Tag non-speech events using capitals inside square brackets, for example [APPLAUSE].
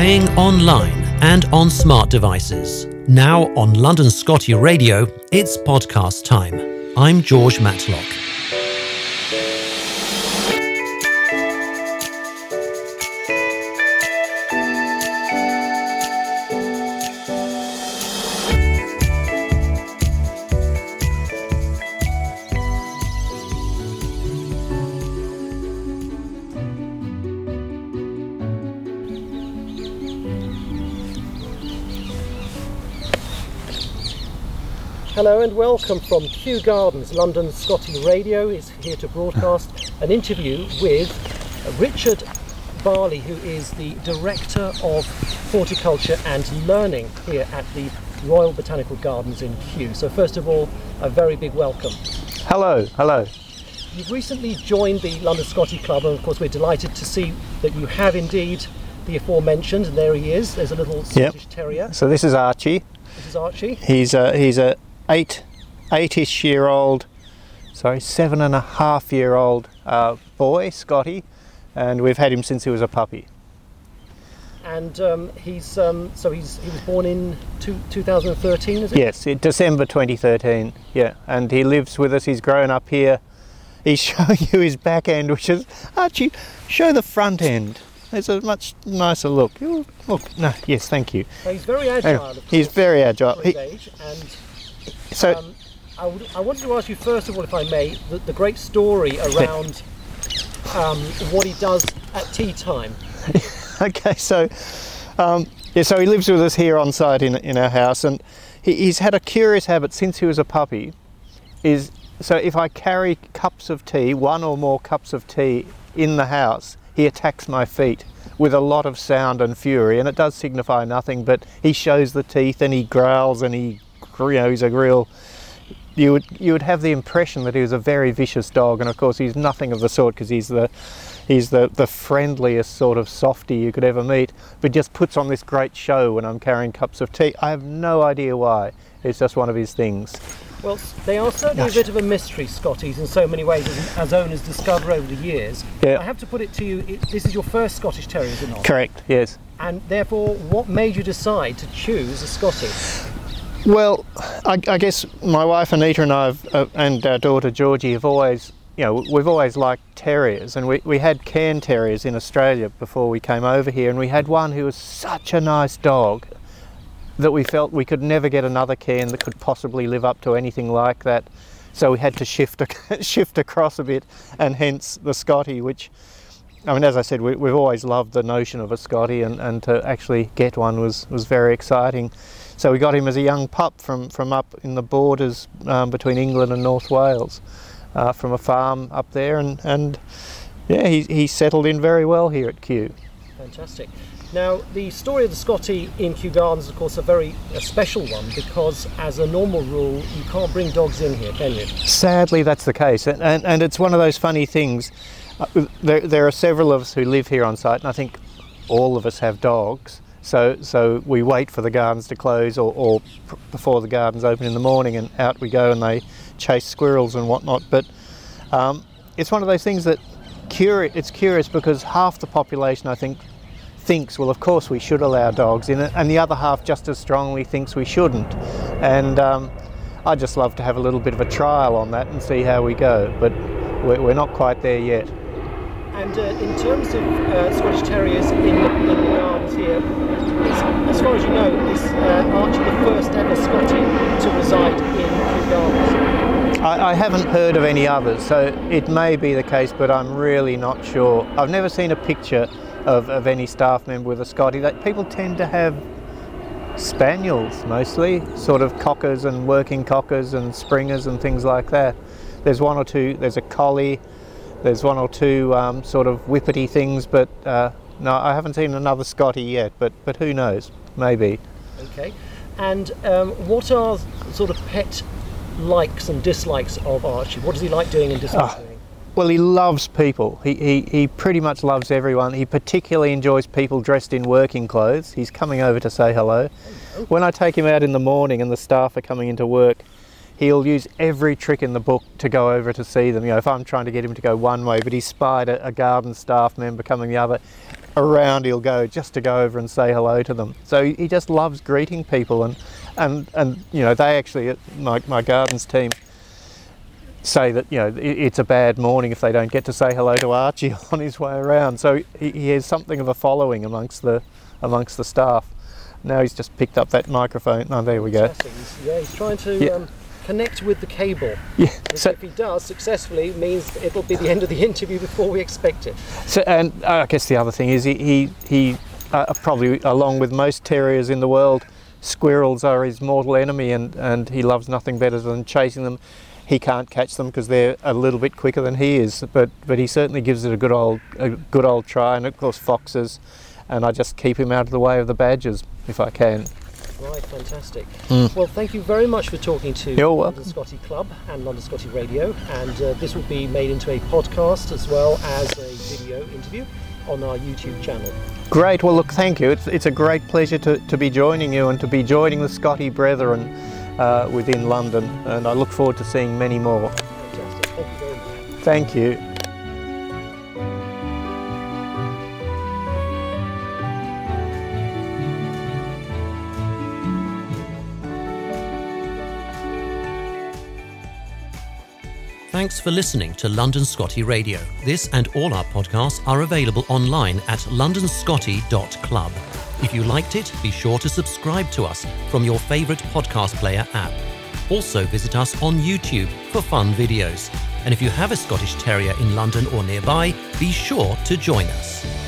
Playing online and on smart devices. Now on London Scotty Radio, it's podcast time. I'm George Matlock. Hello and welcome from Kew Gardens. London Scotty Radio is here to broadcast an interview with Richard Barley, who is the Director of Horticulture and Learning here at the Royal Botanical Gardens in Kew. So, first of all, a very big welcome. Hello, hello. You've recently joined the London Scotty Club, and of course, we're delighted to see that you have indeed the aforementioned. And there he is. There's a little Scottish Terrier. So this is Archie. This is Archie. He's a he's a eight eightish year old, sorry, seven and a half year old uh, boy, Scotty, and we've had him since he was a puppy. And um, he's um, so he's he was born in two, 2013, is it? Yes, in December 2013. Yeah, and he lives with us. He's grown up here. He's [LAUGHS] showing you his back end, which is Archie. Show the front end. It's a much nicer look. Look, no, yes, thank you. So he's very agile. He's very agile. for his He- age, and so um, I, would, I wanted to ask you first of all, if I may, the, the great story [LAUGHS] around um, what he does at tea time. [LAUGHS] okay, so um, yeah, so he lives with us here on site in, in our house, and he, he's had a curious habit since he was a puppy. Is so if I carry cups of tea, one or more cups of tea in the house, he attacks my feet with a lot of sound and fury, and it does signify nothing. But he shows the teeth and he growls and he, you know, he's a real. You would you would have the impression that he was a very vicious dog, and of course he's nothing of the sort because he's the he's the, the friendliest sort of softy you could ever meet, but just puts on this great show when I'm carrying cups of tea. I have no idea why. It's just one of his things. Well, they are certainly Gosh. a bit of a mystery, Scotties, in so many ways, as, as owners discover over the years. Yeah. I have to put it to you, it, this is your first Scottish Terrier, is it not? Correct, yes. And therefore, what made you decide to choose a Scottie? Well, I, I guess my wife Anita and I have, uh, and our daughter Georgie have always, you know, we've always liked terriers, and we, we had Cairn terriers in Australia before we came over here, and we had one who was such a nice dog that we felt we could never get another Cairn that could possibly live up to anything like that. So we had to shift [LAUGHS] shift across a bit, and hence the Scotty, which. I mean, as I said, we, we've always loved the notion of a Scotty, and, and to actually get one was, was very exciting. So we got him as a young pup from, from up in the borders um, between England and North Wales, uh, from a farm up there, and, and yeah, he, he settled in very well here at Kew. Fantastic. Now, the story of the Scottie in Kew Gardens, of course, a very a special one because, as a normal rule, you can't bring dogs in here, can you? Sadly, that's the case, and, and, and it's one of those funny things. Uh, there, there are several of us who live here on site, and I think all of us have dogs. So, so we wait for the gardens to close, or, or pr- before the gardens open in the morning, and out we go, and they chase squirrels and whatnot. But um, it's one of those things that curi- it's curious because half the population, I think, thinks, well, of course we should allow dogs in it, and the other half just as strongly thinks we shouldn't. And um, I'd just love to have a little bit of a trial on that and see how we go, but we're, we're not quite there yet. And uh, in terms of uh, Scottish Terriers in the, in the gardens here, as far as you know, is uh, Archie the first ever Scottie to reside in Kew Gardens? I, I haven't heard of any others, so it may be the case, but I'm really not sure. I've never seen a picture of, of any staff member with a Scotty. That people tend to have spaniels mostly, sort of cockers and working cockers and springers and things like that. There's one or two. There's a collie. There's one or two um, sort of whippety things, but uh, no, I haven't seen another Scotty yet. But but who knows? Maybe. Okay. And um, what are sort of pet likes and dislikes of Archie? What does he like doing and dislike Ah. doing? Well, he loves people. He, he, he pretty much loves everyone. He particularly enjoys people dressed in working clothes. He's coming over to say hello. When I take him out in the morning and the staff are coming into work, he'll use every trick in the book to go over to see them. You know, if I'm trying to get him to go one way, but he spied a, a garden staff member coming the other, around he'll go just to go over and say hello to them. So he just loves greeting people, and and and you know they actually my my gardens team say that you know it's a bad morning if they don't get to say hello to Archie [LAUGHS] on his way around. So he, he has something of a following amongst the amongst the staff. Now he's just picked up that microphone. Oh, there we go. Yeah, he's trying to Yeah. um, connect with the cable. Yeah. So, if he does successfully, means it'll be the end of the [LAUGHS] interview before we expect it. so and I guess the other thing is he he, he uh, probably along with most terriers in the world, squirrels are his mortal enemy, and and he loves nothing better than chasing them. He can't catch them because they're a little bit quicker than he is, but but he certainly gives it a good old a good old try, and of course foxes, and I just keep him out of the way of the badgers if I can. Right, fantastic. Well, thank you very much for talking to. You're London. Scotty Club and London Scotty Radio. And uh, this will be made into a podcast as well as a video interview on our YouTube channel. Great. Well, look, thank you. It's, it's a great pleasure to, to be joining you and to be joining the Scotty brethren uh, within London. And I look forward to seeing many more. Fantastic. Thank you very much. Thank you. Thanks for listening to London Scotty Radio. This and all our podcasts are available online at londonscotty.club. If you liked it, be sure to subscribe to us from your favourite podcast player app. Also, visit us on YouTube for fun videos. And if you have a Scottish Terrier in London or nearby, be sure to join us.